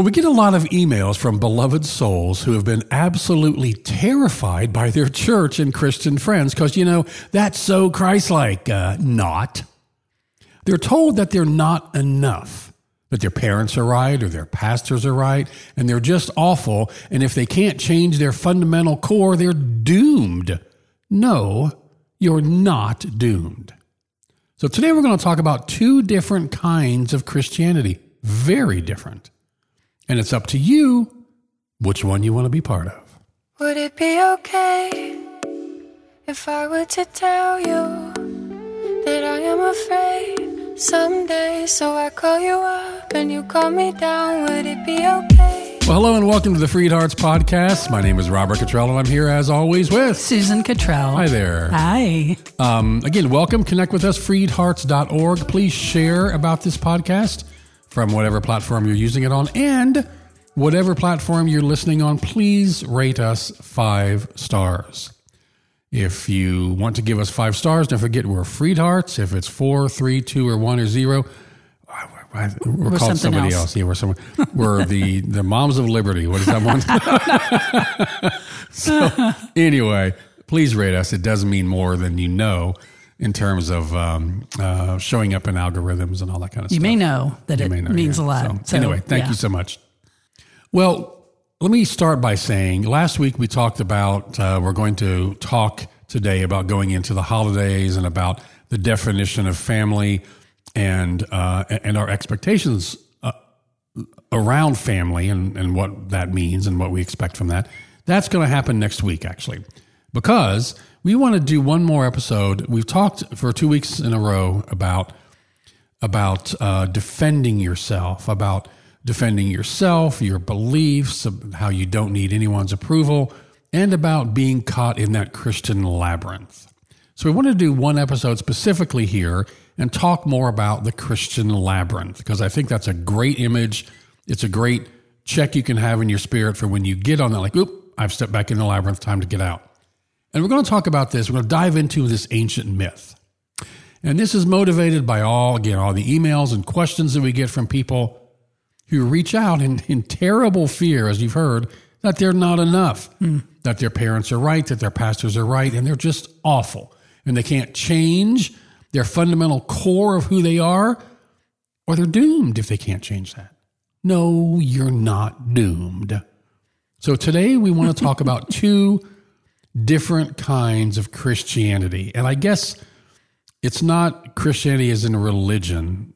Well, we get a lot of emails from beloved souls who have been absolutely terrified by their church and Christian friends because, you know, that's so Christ like. Uh, not. They're told that they're not enough, that their parents are right or their pastors are right, and they're just awful. And if they can't change their fundamental core, they're doomed. No, you're not doomed. So today we're going to talk about two different kinds of Christianity, very different. And it's up to you which one you want to be part of. Would it be okay if I were to tell you that I am afraid someday? So I call you up and you call me down. Would it be okay? Well, hello and welcome to the Freed Hearts Podcast. My name is Robert Cottrell and I'm here as always with Susan Cottrell. Hi there. Hi. Um, again, welcome. Connect with us, freedhearts.org. Please share about this podcast from whatever platform you're using it on. And whatever platform you're listening on, please rate us five stars. If you want to give us five stars, don't forget we're Freed Hearts. If it's four, three, two, or one, or zero, we're, We're called somebody else. else. Yeah, we're someone. We're the the moms of liberty. What is that one? so anyway, please rate us. It does mean more than you know in terms of um, uh, showing up in algorithms and all that kind of You stuff. You may know that You it know, means yeah. a lot. So, So, anyway, thank yeah. you so much. Well, let me start by saying last week we talked about, uh, we're going to talk today about going into the holidays and about the definition of family and, uh, and our expectations uh, around family and, and what that means and what we expect from that. That's going to happen next week, actually, because we want to do one more episode. We've talked for two weeks in a row about about uh, defending yourself, about defending yourself, your beliefs, how you don't need anyone's approval, and about being caught in that Christian labyrinth. So we want to do one episode specifically here and talk more about the Christian labyrinth because I think that's a great image. It's a great check you can have in your spirit for when you get on that, like, oop, I've stepped back in the labyrinth, time to get out. And we're going to talk about this. We're going to dive into this ancient myth. And this is motivated by all, again, all the emails and questions that we get from people who reach out in, in terrible fear, as you've heard, that they're not enough, hmm. that their parents are right, that their pastors are right, and they're just awful. And they can't change their fundamental core of who they are, or they're doomed if they can't change that. No, you're not doomed. So today we want to talk about two different kinds of Christianity. And I guess it's not Christianity as in a religion.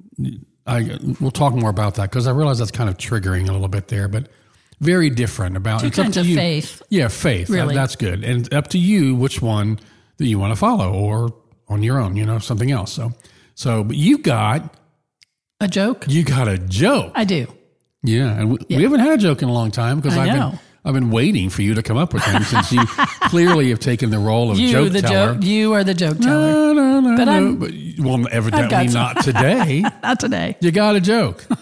I we'll talk more about that because I realize that's kind of triggering a little bit there, but very different about Two it's up kinds to of you. faith. Yeah, faith. Really. that's good, and up to you which one that you want to follow or on your own. You know, something else. So, so but you got A joke? you got a joke. I do. Yeah, and we, we haven't had a joke in a long time because I I've know. been I've been waiting for you to come up with them since you clearly have taken the role of You, joke the teller. joke. You are the joke teller. No, no, no, But no. I'm- but well, evidently not today. Not today. you got a joke.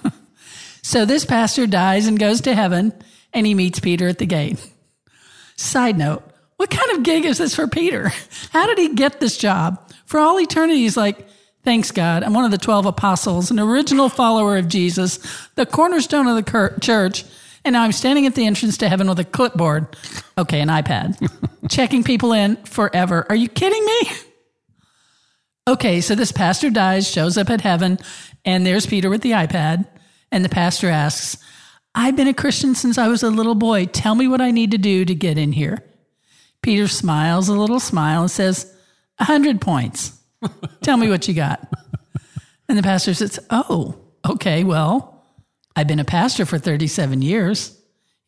So this pastor dies and goes to heaven, and he meets Peter at the gate. Side note: What kind of gig is this for Peter? How did he get this job? For all eternity, he's like, "Thanks God, I'm one of the twelve apostles, an original follower of Jesus, the cornerstone of the church." And now I'm standing at the entrance to heaven with a clipboard, okay, an iPad, checking people in forever. Are you kidding me? Okay, so this pastor dies, shows up at heaven, and there's Peter with the iPad. And the pastor asks, I've been a Christian since I was a little boy. Tell me what I need to do to get in here. Peter smiles a little smile and says, A hundred points. Tell me what you got. And the pastor says, Oh, okay, well, I've been a pastor for 37 years.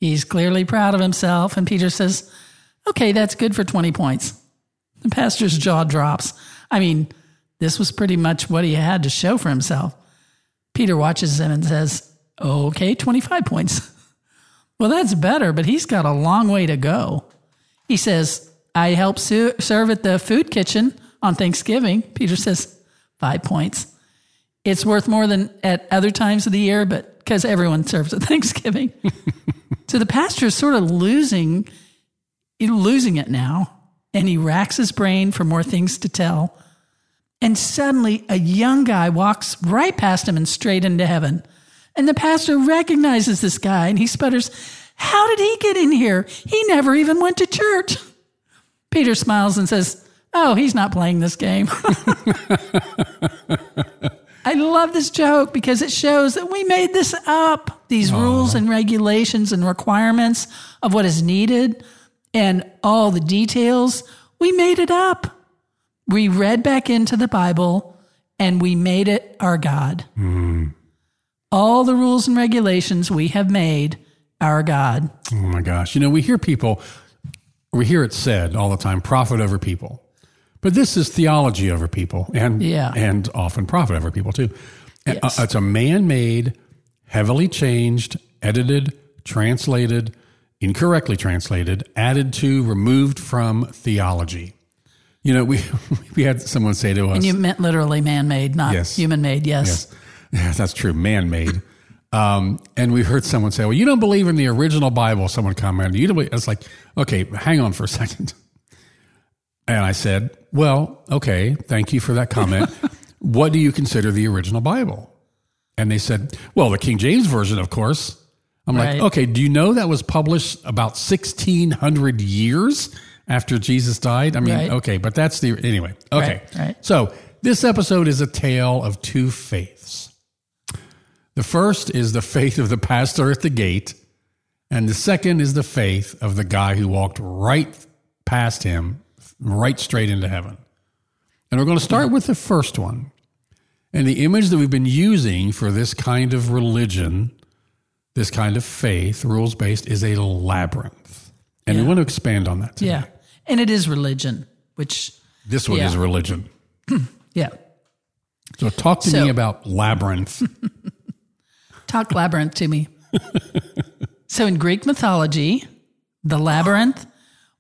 He's clearly proud of himself. And Peter says, Okay, that's good for 20 points. The pastor's jaw drops. I mean, this was pretty much what he had to show for himself. Peter watches him and says, Okay, 25 points. Well, that's better, but he's got a long way to go. He says, I help su- serve at the food kitchen on Thanksgiving. Peter says, Five points. It's worth more than at other times of the year, but because everyone serves at Thanksgiving. so the pastor is sort of losing, losing it now, and he racks his brain for more things to tell. And suddenly, a young guy walks right past him and straight into heaven. And the pastor recognizes this guy and he sputters, How did he get in here? He never even went to church. Peter smiles and says, Oh, he's not playing this game. I love this joke because it shows that we made this up. These rules and regulations and requirements of what is needed and all the details, we made it up. We read back into the Bible and we made it our God. Hmm. All the rules and regulations we have made our God. Oh my gosh. You know, we hear people, we hear it said all the time profit over people. But this is theology over people and, Yeah. and often profit over people too. Yes. It's a man made, heavily changed, edited, translated, incorrectly translated, added to, removed from theology. You know, we, we had someone say to us, And you meant literally man made, not Yes. human made. Yes. Yes, yeah, that's true. Man made. Um, and we heard someone say, "Well, you don't believe in the original Bible." Someone commented, "You don't." Believe. It's like, okay, hang on for a second. And I said, "Well, okay, thank you for that comment. what do you consider the original Bible?" And they said, "Well, the King James version, of course." I'm Right. like, "Okay, do you know that was published about 1600 years after Jesus died?" I mean, Right. okay, but that's the anyway. Okay, Right, so this episode is a tale of two faiths. The first is the faith of the pastor at the gate, and the second is the faith of the guy who walked right past him, right straight into heaven. And we're going to start with the first one. And the image that we've been using for this kind of religion, this kind of faith, rules based, is a labyrinth. And we want to expand on that today. Yeah. And it is religion, which, This one Yeah. is religion. yeah. So talk to So- me about labyrinth. Talk labyrinth to me. so in Greek mythology, the labyrinth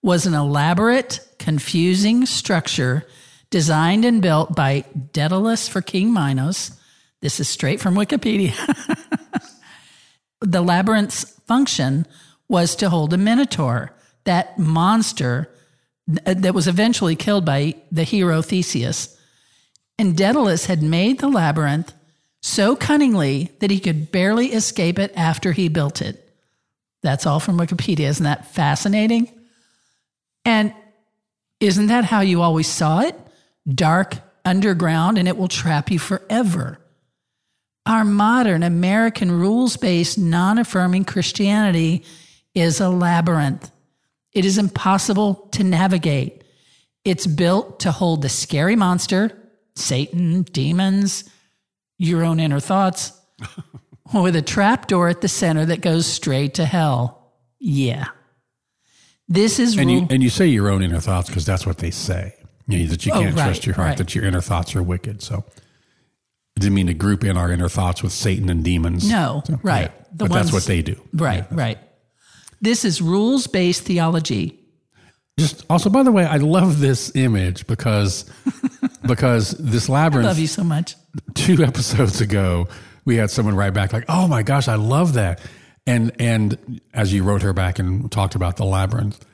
was an elaborate, confusing structure designed and built by Daedalus for King Minos. This is straight from Wikipedia. the labyrinth's function was to hold a minotaur, that monster uh, that was eventually killed by the hero Theseus. And Daedalus had made the labyrinth so cunningly that he could barely escape it after he built it. That's all from Wikipedia. Isn't that fascinating? And isn't that how you always saw it? Dark, underground, and it will trap you forever. Our modern American rules based, non affirming Christianity is a labyrinth. It is impossible to navigate. It's built to hold the scary monster, Satan, demons, your own inner thoughts, with a trap door at the center that goes straight to hell. Yeah. This is And rule. you and you say your own inner thoughts because that's what they say. You know, that you Oh, can't right, trust your heart, right. that your inner thoughts are wicked. So I didn't mean to group in our inner thoughts with Satan and demons. No, So, right. yeah. But that's what they do. right, right. This is rules based theology. Just also, by the way, I love this image because because this labyrinth. Love you so much. two episodes ago, we had someone write back like, "Oh my gosh, I love that," and and as you wrote her back and talked about the labyrinth,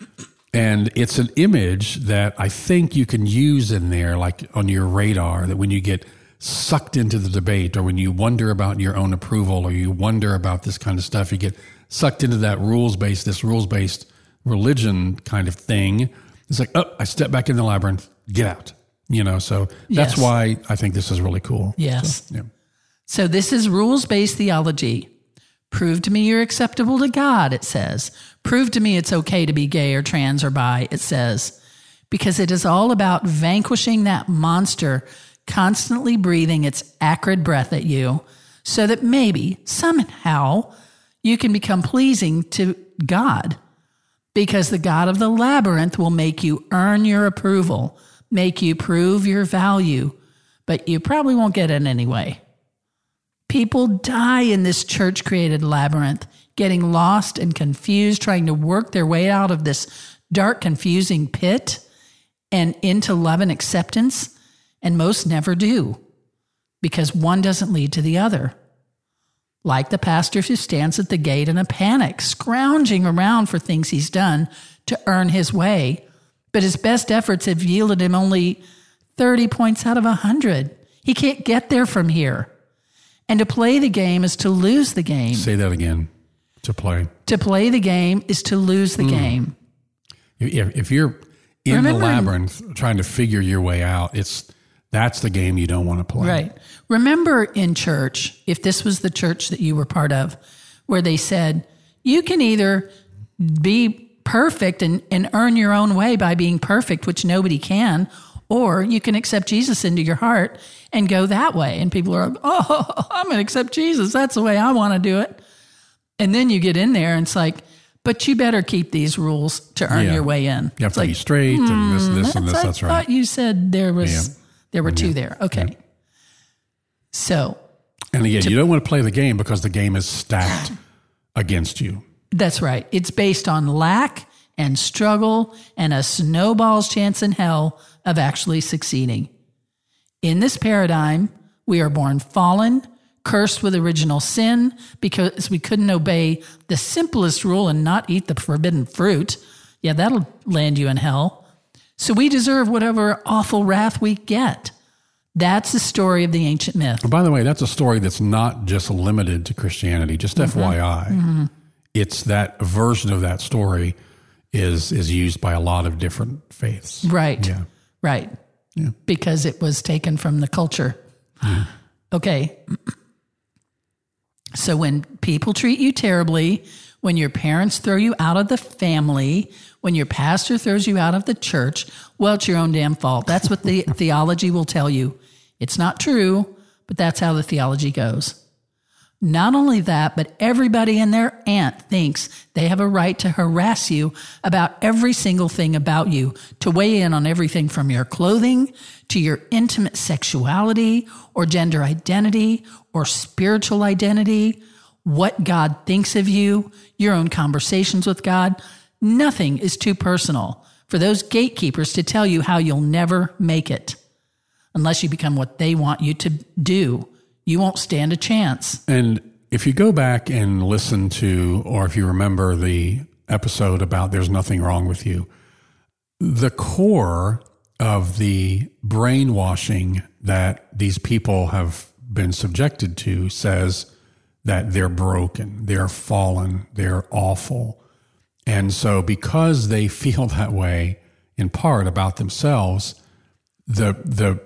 and it's an image that I think you can use in there, like on your radar, that when you get sucked into the debate or when you wonder about your own approval or you wonder about this kind of stuff, you get sucked into that rules based, this rules based religion kind of thing. It's like, oh, I step back in the labyrinth, get out. You know, so that's Yes. why I think this is really cool. Yes. So, yeah. So this is rules based theology. Prove to me you're acceptable to God, it says. Prove to me it's okay to be gay or trans or bi, it says. Because it is all about vanquishing that monster constantly breathing its acrid breath at you so that maybe, somehow, you can become pleasing to God. Because the God of the labyrinth will make you earn your approval, make you prove your value, but you probably won't get it anyway. People die in this church created labyrinth, getting lost and confused, trying to work their way out of this dark, confusing pit and into love and acceptance. And most never do because one doesn't lead to the other. Like the pastor who stands at the gate in a panic, scrounging around for things he's done to earn his way, but his best efforts have yielded him only 30 points out of 100. He can't get there from here. And to play the game is to lose the game. Say that again. To play. To play the game is to lose the hmm. game. If, if you're in Remember the labyrinth trying to figure your way out, it's that's the game you don't want to play. Right. Remember in church, if this was the church that you were part of, where they said, you can either be perfect and, and earn your own way by being perfect, which nobody can, or you can accept Jesus into your heart and go that way. And people are, oh, I'm going to accept Jesus. That's the way I want to do it. And then you get in there and it's like, but you better keep these rules to earn Yeah. your way in. You have It's to like, be straight and this, hmm, this, and this. I That's right. thought you said there was Yeah. there were two there. Okay. So And again, you don't want to play the game because the game is stacked against you. that's right. It's based on lack and struggle and a snowball's chance in hell of actually succeeding. In this paradigm, we are born fallen, cursed with original sin because we couldn't obey the simplest rule and not eat the forbidden fruit. Yeah, that'll land you in hell. So we deserve whatever awful wrath we get. That's the story of the ancient myth. By the way, that's a story that's not just limited to Christianity. Just Mm-hmm. FYI, it's that version of that story is is used by a lot of different faiths. Right. Yeah. Right. Because it was taken from the culture. Okay. So when people treat you terribly, when your parents throw you out of the family, when your pastor throws you out of the church, well, it's your own damn fault. That's what the theology will tell you. It's not true, but that's how the theology goes. Not only that, but everybody and their aunt thinks they have a right to harass you about every single thing about you, to weigh in on everything from your clothing to your intimate sexuality or gender identity or spiritual identity, what God thinks of you, your own conversations with God. Nothing is too personal for those gatekeepers to tell you how you'll never make it unless you become what they want you to do. You won't stand a chance. And if you go back and listen to, or if you remember the episode about There's Nothing Wrong with You, the core of the brainwashing that these people have been subjected to says that they're broken, they're fallen, they're awful. And so, because they feel that way in part about themselves, the, the,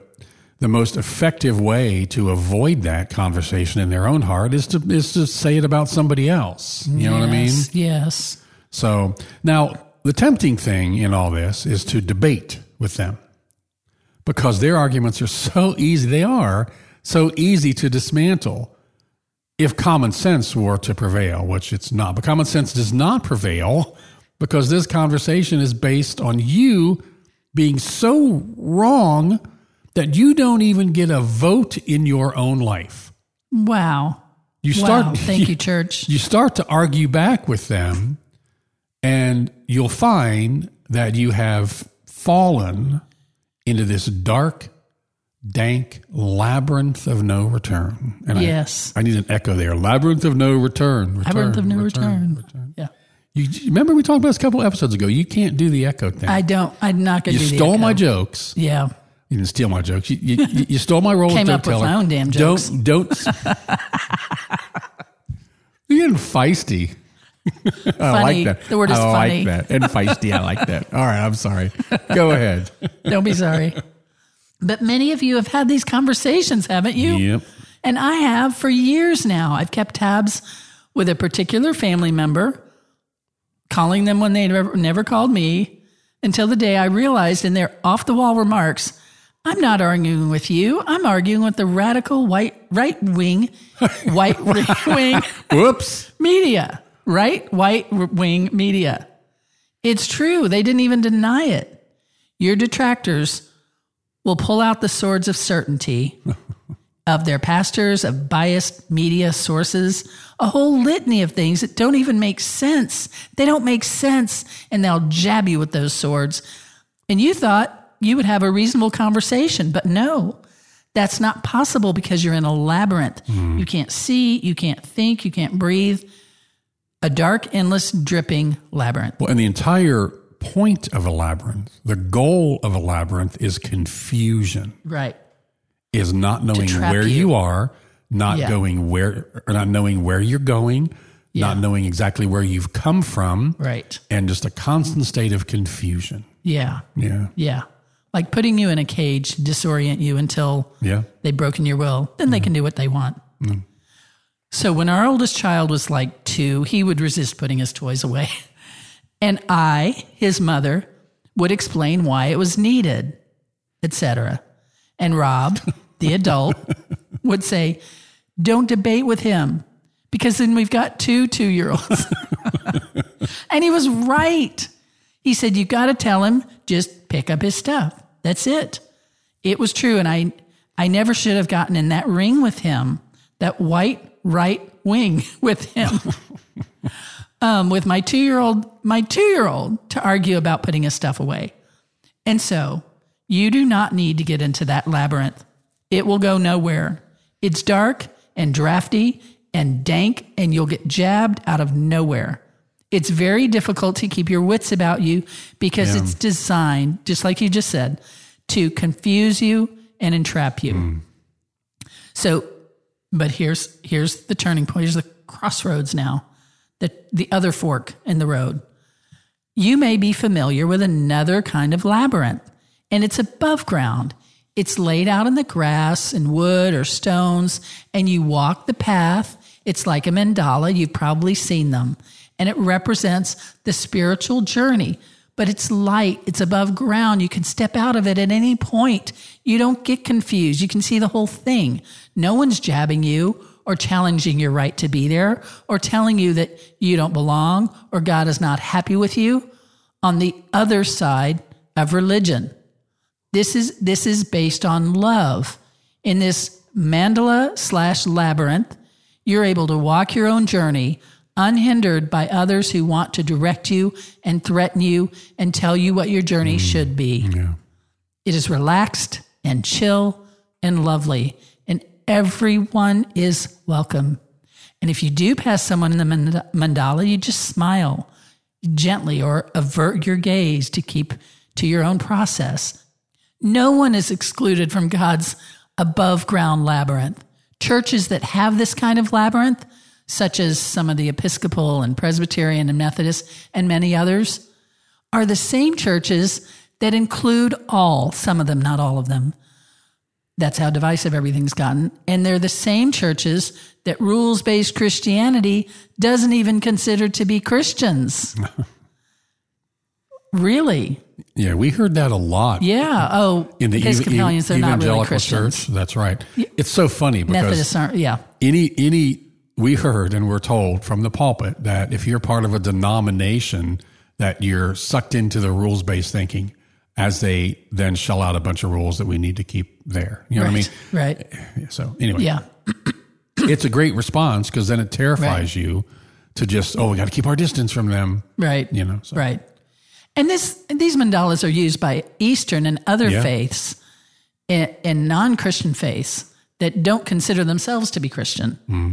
the most effective way to avoid that conversation in their own heart is to is to say it about somebody else. You know what I mean? Yes, Yes. So now the tempting thing in all this is to debate with them because their arguments are so easy. They are so easy to dismantle if common sense were to prevail, which it's not. But common sense does not prevail because this conversation is based on you being so wrong that you don't even get a vote in your own life. Wow. You start wow. Thank you, church. you start to argue back with them and you'll find that you have fallen into this dark dank labyrinth of no return and Yes. I, I need an echo there labyrinth of no return, return Labyrinth of no return. Yeah. You, you remember we talked about this a couple episodes ago you can't do the echo thing I don't, I'm not going to do the stole my jokes Yeah. You didn't steal my jokes you, you, you, stole my role Came of up with teller. my own damn jokes. don't don't you're getting feisty I like that. The word is I funny. like that. And feisty. I like that. All right. I'm sorry. Go ahead. Don't be sorry. but many of you have had these conversations, haven't you? Yep. And I have for years now. I've kept tabs with a particular family member, calling them when they never, never called me, until the day I realized in their off the wall remarks, I'm not arguing with you. I'm arguing with the radical white right wing, white wing Whoops. media, right? White wing media. It's true. They didn't even deny it. Your detractors will pull out the swords of certainty of their pastors, of biased media sources, a whole litany of things that don't even make sense. They don't make sense, and they'll jab you with those swords. And you thought you would have a reasonable conversation, but no, that's not possible because you're in a labyrinth. Hmm. You can't see, you can't think, you can't breathe. A dark, endless, dripping labyrinth. Well, and the entire point of a labyrinth, the goal of a labyrinth is confusion, Right. is not knowing where you. you. are, not Yeah. going where or not knowing where you're going, not knowing exactly where you've come from, Right. and just a constant state of confusion. Yeah. Yeah. Yeah. Like putting you in a cage to disorient you until Yeah. they've broken your will, then they mm-hmm. can do what they want. Mm-hmm. So when our oldest child was like two, he would resist putting his toys away. And I, his mother, would explain why it was needed, etc. And Rob, the adult, would say, Don't debate with him because then we've got two two year olds. and he was right. He said, You got to tell him, just pick up his stuff. That's it. It was true. And I, I never should have gotten in that ring with him, that white right wing with him. um, with my two year old, my two year old to argue about putting his stuff away. And so you do not need to get into that labyrinth. It will go nowhere. It's dark and drafty and dank, and you'll get jabbed out of nowhere. It's very difficult to keep your wits about you because it's designed, just like you just said, to confuse you and entrap you. Hmm. So, but here's here's the turning point. Here's the crossroads now. The the other fork in the road. You may be familiar with another kind of labyrinth, and it's above ground. It's laid out in the grass and wood or stones, and you walk the path. It's like a mandala. You've probably seen them, and it represents the spiritual journey. But it's light, it's above ground. You can step out of it at any point. You don't get confused. You can see the whole thing. No one's jabbing you or challenging your right to be there or telling you that you don't belong or God is not happy with you on the other side of religion. This is this is based on love. In this mandala slash labyrinth, you're able to walk your own journey unhindered by others who want to direct you and threaten you and tell you what your journey mm. should be. Yeah. It is relaxed and chill and lovely, and everyone is welcome. And if you do pass someone in the mandala, you just smile gently or avert your gaze to keep to your own process. No one is excluded from God's above ground labyrinth. Churches that have this kind of labyrinth, such as some of the Episcopal and Presbyterian and Methodist and many others, are the same churches that include all, some of them, not all of them. That's how divisive everything's gotten. And they're the same churches that rules based Christianity doesn't even consider to be Christians. really? Yeah, we heard that a lot Yeah. Oh, in the ev- Episcopalians, ev- they're not really evangelical Christians. church. That's right. It's so funny because Methodists aren't, yeah. any any we heard and we're told from the pulpit that if you're part of a denomination that you're sucked into the rules based thinking as they then shell out a bunch of rules that we need to keep there. You know right. what I mean? Right. So anyway, Yeah. it's a great response because then it terrifies you to just oh we got to keep our distance from them. Right. You know, so. Right. And this these mandalas are used by Eastern and other Yeah. faiths and, and non-Christian faiths that don't consider themselves to be Christian. Hmm.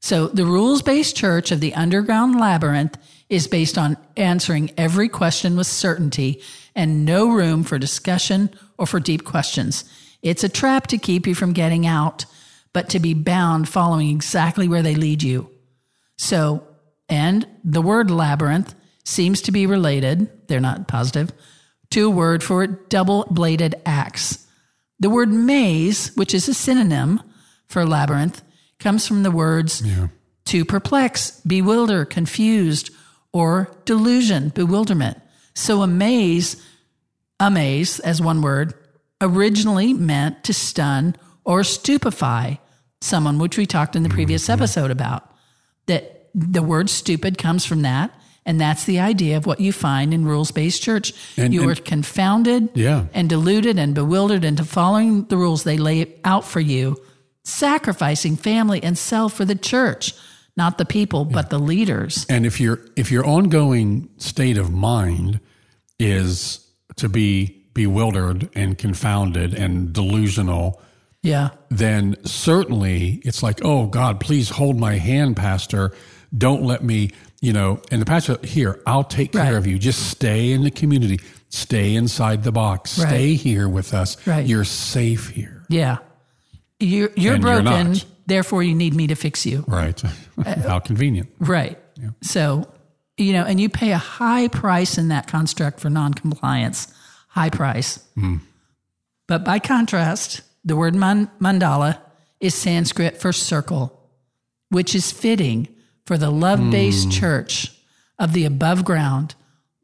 So the rules-based church of the underground labyrinth is based on answering every question with certainty and no room for discussion or for deep questions. It's a trap to keep you from getting out, but to be bound following exactly where they lead you. So, and the word labyrinth seems to be related, they're not positive, to a word for double bladed axe. The word maze, which is a synonym for labyrinth, comes from the words to perplex, bewilder, confused, or delusion, bewilderment. So a maze, a maze as one word, originally meant to stun or stupefy someone, which we talked in the mm-hmm. previous episode about. That the word stupid comes from that. And that's the idea of what you find in rules based church. And- you and- are confounded Yeah. and deluded and bewildered into following the rules they lay out for you, sacrificing family and self for the church, not the people, but the leaders. And if your if your ongoing state of mind is to be bewildered and confounded and delusional, Yeah. then certainly it's like, oh God, please hold my hand, Pastor. Don't let me, you know, and the pastor here, I'll take care Right. of you. Just stay in the community. Stay inside the box. Stay here with us. Right. You're safe here. Yeah. You're, you're And you're broken. not. Therefore, you need me to fix you. Right. Uh, How convenient. Right. So, you know, and you pay a high price in that construct for noncompliance, high price. Hmm. But by contrast, the word man- mandala is Sanskrit for circle, which is fitting for the love based hmm. church of the above ground,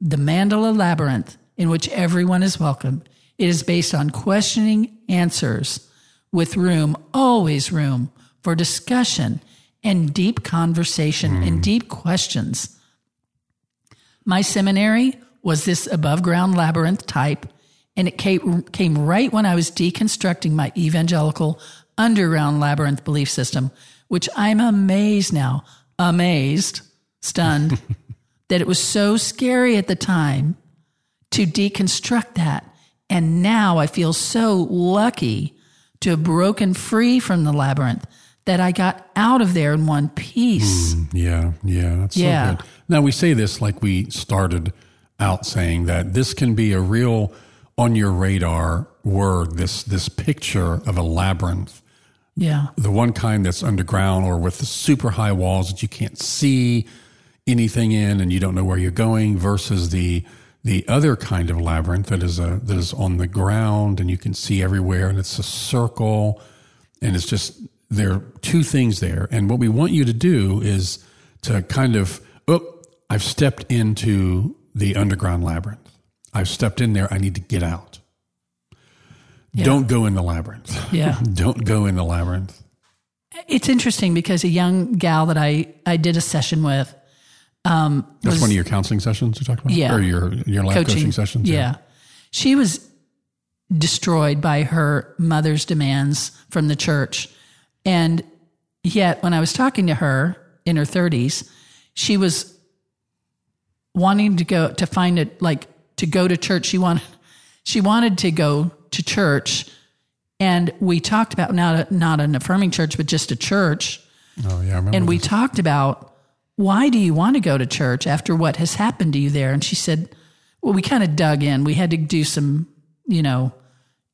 the mandala labyrinth in which everyone is welcome. It is based on questioning answers with room, always room for discussion and deep conversation and hmm. deep questions. My seminary was this above ground labyrinth type, and it came, came right when I was deconstructing my evangelical underground labyrinth belief system, which I'm amazed now, amazed, stunned, that it was so scary at the time to deconstruct that. And now I feel so lucky to have broken free from the labyrinth that I got out of there in one piece. Mm, yeah, yeah, that's Yeah. so good. Now we say this like we started out saying that this can be a real on your radar word. This this picture of a labyrinth, Yeah. the one kind that's underground or with the super high walls that you can't see anything in and you don't know where you're going, versus the the other kind of labyrinth that is a that is on the ground and you can see everywhere and it's a circle and it's just there are two things there. And what we want you to do is to kind of oh i've stepped into the underground labyrinth. I've stepped in there. I need to get out. Don't go in the labyrinth. Yeah. don't go in the labyrinth. It's interesting because a young gal that I, I did a session with, um, that's was one of your counseling sessions you talked about Yeah. or your your life coaching, sessions Yeah. She was destroyed by her mother's demands from the church. And yet, when I was talking to her in her 30s, she was wanting to go to find it like to go to church. She wanted she wanted to go to church. And we talked about not a, not an affirming church, but just a church. oh yeah I remember And we talked about why do you want to go to church after what has happened to you there? And she said, well, we kind of dug in. We had to do some, you know,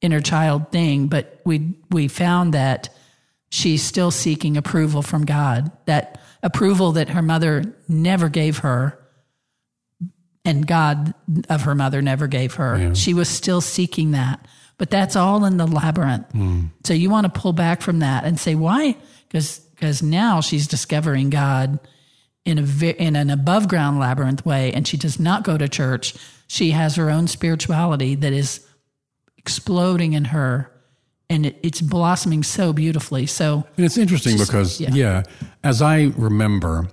inner child thing, but we we found that she's still seeking approval from God. That approval that her mother never gave her and God of her mother never gave her. She was still seeking that. But that's all in the labyrinth. Hmm. So you want to pull back from that and say why? Because because now she's discovering God in a in an above ground labyrinth way, and she does not go to church. She has her own spirituality that is exploding in her, and it, it's blossoming so beautifully. So And it's interesting because, yeah. yeah. as I remember,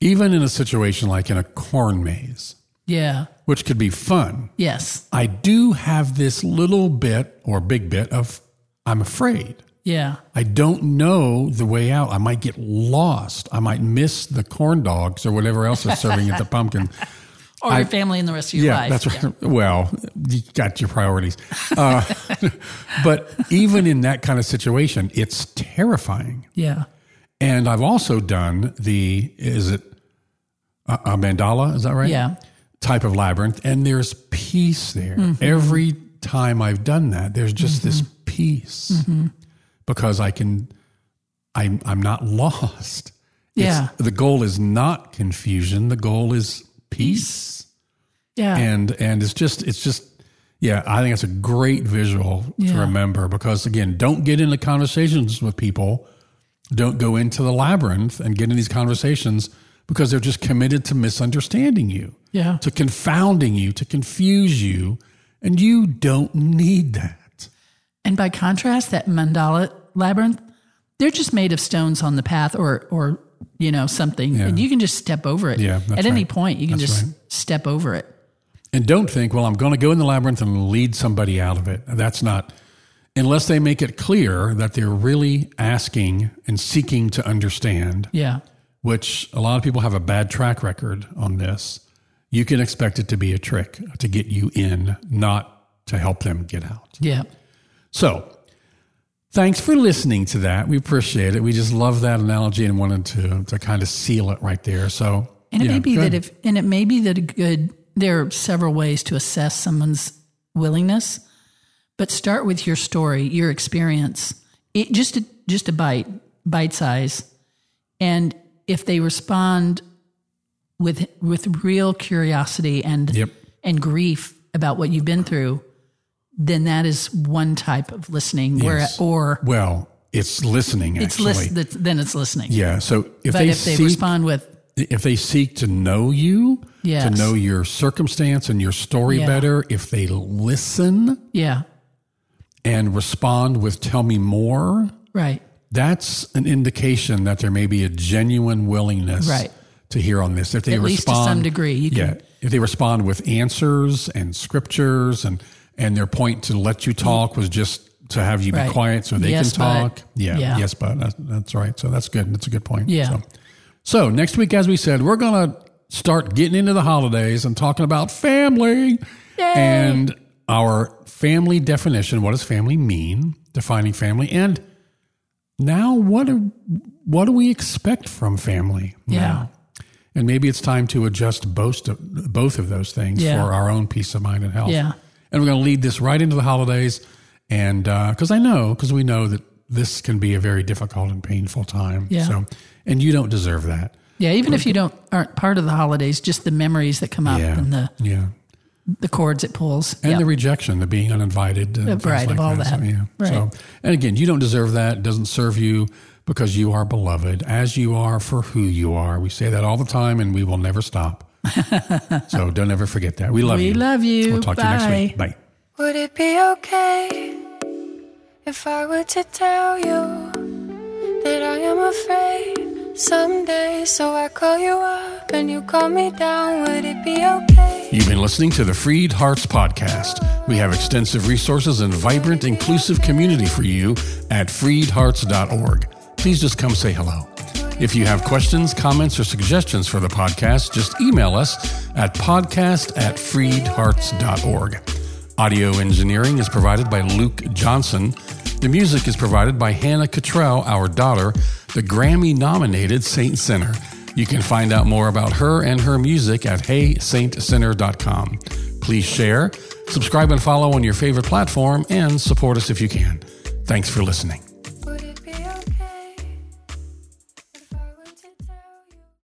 even in a situation like in a corn maze, yeah, which could be fun, yes, I do have this little bit or big bit of I'm afraid. Yeah, I don't know the way out. I might get lost. I might miss the corn dogs or whatever else is serving at the pumpkin. or your family and the rest of your Yeah, life. that's right. Well, you got your priorities. Uh, but even in that kind of situation, it's terrifying. Yeah, And I've also done the, is it a, a mandala? Is that right? yeah, Type of labyrinth. And there's peace there. Mm-hmm. Every time I've done that, there's just this peace Mm-hmm. Because I can, I'm, I'm not lost. yeah, The goal is not confusion. The goal is peace. yeah. And, and it's just, it's just, yeah, I think it's a great visual to remember because again, don't get into conversations with people don't go into the labyrinth and get in these conversations because they're just committed to misunderstanding you, yeah. to confounding you, to confuse you, and you don't need that. And by contrast, that mandala labyrinth, they're just made of stones on the path or, or you know, something. And you can just step over it. Yeah, At any right. point, you can That's just right. step over it. And don't think, well, I'm going to go in the labyrinth and lead somebody out of it. That's not, unless they make it clear that they're really asking and seeking to understand, Yeah. which a lot of people have a bad track record on this. You can expect it to be a trick to get you in, not to help them get out. Yeah. So, thanks for listening to that. We appreciate it. We just love that analogy and wanted to to kind of seal it right there. So, And it yeah, may be that if, and it may be that a good, there are several ways to assess someone's willingness, but start with your story, your experience. It, just a, just a bite. bite size. And if they respond with with real curiosity and Yep. and grief about what you've been through, then that is one type of listening. Where or Well, it's listening. it's Actually, listen. Then it's listening. yeah. So if But they if they respond with if they seek to know you, to know your circumstance and your story Yeah. better, if they listen yeah, and respond with "Tell me more," right, that's an indication that there may be a genuine willingness Right. to hear on this. If they At least to respond, some degree, you can- yeah. If they respond with answers and scriptures, and and their point to let you talk was just to have you Right. be quiet so they Yes, can talk. Yeah, Yeah. yes, but that's, that's right. So that's good. That's a good point. Yeah. So, so next week, as we said, we're gonna start getting into the holidays and talking about family and our family definition. What does family mean? Defining family and now what do, what do we expect from family Yeah. now? And maybe it's time to adjust both of, both of those things Yeah. for our own peace of mind and health. Yeah. And we're going to lead this right into the holidays. And uh, because I know, because we know that this can be a very difficult and painful time. Yeah. So, and you don't deserve that. yeah. Even if you don't aren't part of the holidays, just the memories that come up Yeah. and the yeah. the chords it pulls. And Yeah. the rejection, the being uninvited, and right, of all that. So, yeah. Right. So, and again, you don't deserve that. It doesn't serve you because you are beloved as you are for who you are. We say that all the time, and we will never stop. So don't ever forget that. We love We you. We love you. We'll talk to you next week. Bye. Bye. Would it be okay if I were to tell you that I am afraid someday? So I call you up and you call me down. Would it be okay? You've been listening to the Freed Hearts Podcast. We have extensive resources and vibrant, inclusive community for you at freedhearts.org. Please just come say hello. If you have questions, comments, or suggestions for the podcast, just email us at podcast at freedhearts.org. Audio engineering is provided by Luke Johnson. The music is provided by Hannah Cottrell, our daughter, the Grammy nominated Saint Sinner. You can find out more about her and her music at heysaintsinner.com. Please share, subscribe, and follow on your favorite platform, and support us if you can. Thanks for listening.